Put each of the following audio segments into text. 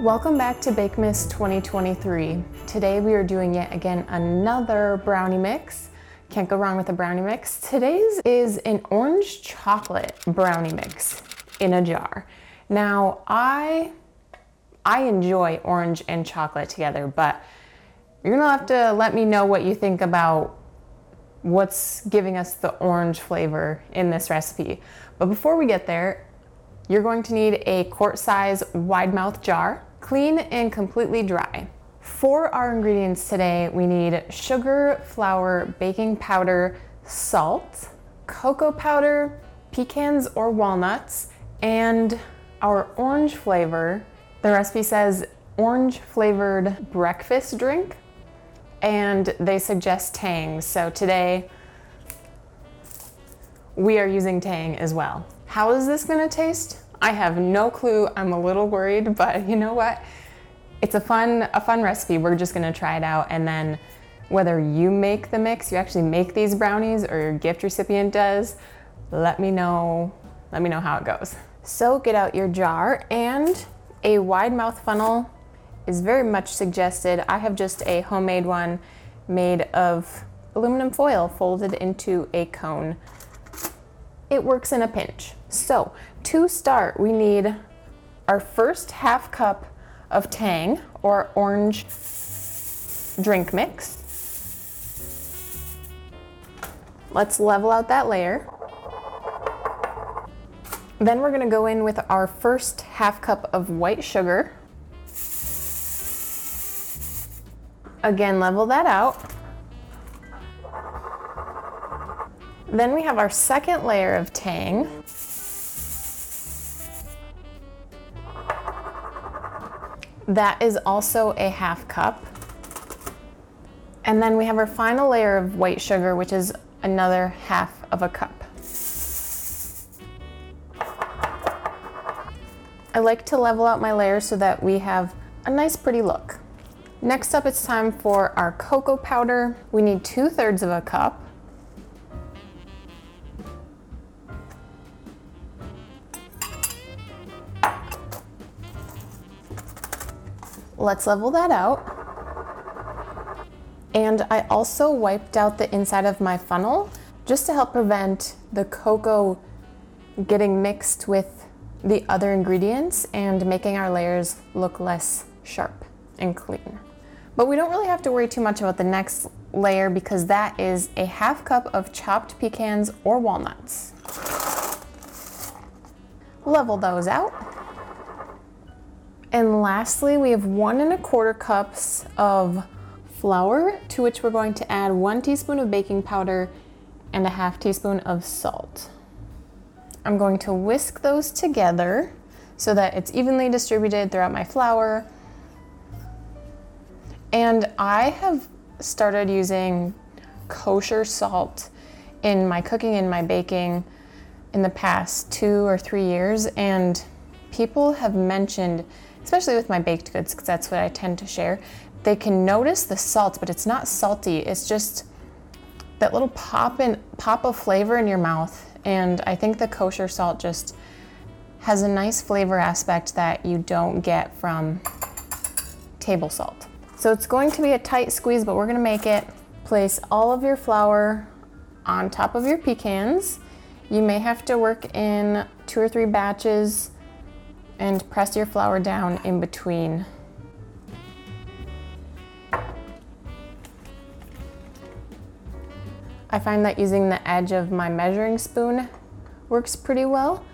Welcome back to Bakemas 2023. Today we are doing yet again another brownie mix. Can't go wrong with a brownie mix. Today's is an orange chocolate brownie mix in a jar. Now, I I enjoy orange and chocolate together, but you're gonna have to let me know what you think about what's giving us the orange flavor in this recipe. But before we get there, you're going to need a quart size wide mouth jar, clean and completely dry. For our ingredients today, we need sugar, flour, baking powder, salt, cocoa powder, pecans or walnuts, and our orange flavor. The recipe says orange flavored breakfast drink, and they suggest Tang. So today we are using Tang as well. How is this gonna taste? I have no clue. I'm a little worried, but you know what? It's a fun a fun recipe. We're just gonna try it out and then whether you make the mix, you actually make these brownies or your gift recipient does, let me know let me know how it goes. So get out your jar and a wide mouth funnel is very much suggested. I have just a homemade one made of aluminum foil folded into a cone. It works in a pinch. So to start, we need our first half cup of Tang or orange drink mix. Let's level out that layer. Then we're gonna go in with our first half cup of white sugar. Again, level that out. Then we have our second layer of Tang. That is also a half cup. And then we have our final layer of white sugar, which is another half of a cup. I like to level out my layers so that we have a nice pretty look. Next up, it's time for our cocoa powder. We need two thirds of a cup. Let's level that out. And I also wiped out the inside of my funnel just to help prevent the cocoa getting mixed with the other ingredients and making our layers look less sharp and clean. But we don't really have to worry too much about the next layer because that is a half cup of chopped pecans or walnuts. Level those out. And lastly, we have one and a quarter cups of flour to which we're going to add one teaspoon of baking powder and a half teaspoon of salt. I'm going to whisk those together so that it's evenly distributed throughout my flour. And I have started using kosher salt in my cooking and my baking in the past two or three years, and people have mentioned especially with my baked goods, because that's what I tend to share, they can notice the salt, but it's not salty. It's just that little pop in pop of flavor in your mouth. And I think the kosher salt just has a nice flavor aspect that you don't get from table salt. So it's going to be a tight squeeze, but we're gonna make it. Place all of your flour on top of your pecans. You may have to work in two or three batches and press your flour down in between. I find that using the edge of my measuring spoon works pretty well.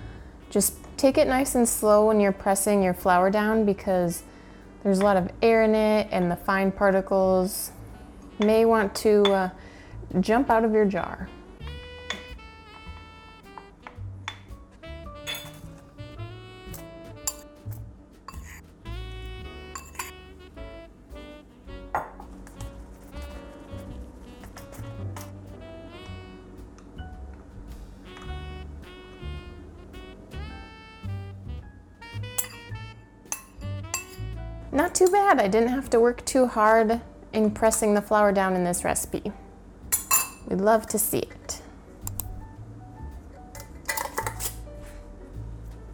Just take it nice and slow when you're pressing your flour down because there's a lot of air in it and the fine particles may want to uh, jump out of your jar. Not too bad. I didn't have to work too hard in pressing the flour down in this recipe. We'd love to see it.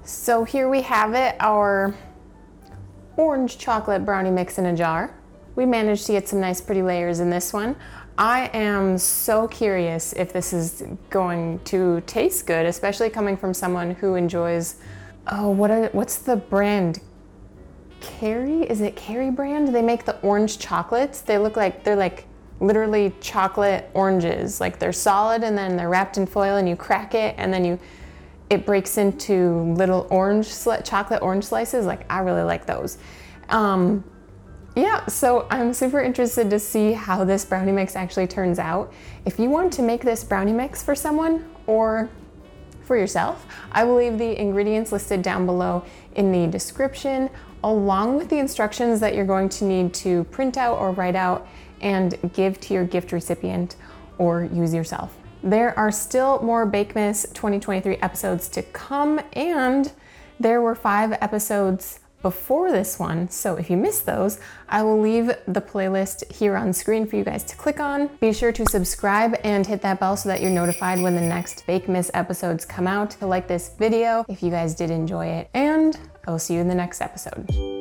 So here we have it, our orange chocolate brownie mix in a jar. We managed to get some nice pretty layers in this one. I am so curious if this is going to taste good, especially coming from someone who enjoys, oh, what are, what's the brand? Carrie? Is it Carrie brand? They make the orange chocolates. They look like, they're like literally chocolate oranges. Like they're solid and then they're wrapped in foil and you crack it and then you it breaks into little orange sli- chocolate orange slices. Like I really like those. Um, yeah, so I'm super interested to see how this brownie mix actually turns out. If you want to make this brownie mix for someone or for yourself, I will leave the ingredients listed down below in the description, along with the instructions that you're going to need to print out or write out and give to your gift recipient or use yourself. There are still more Bakemas 2023 episodes to come, and there were five episodes before this one. So if you missed those, I will leave the playlist here on screen for you guys to click on. Be sure to subscribe and hit that bell so that you're notified when the next Bakemas episodes come out. To like this video if you guys did enjoy it, and I will see you in the next episode.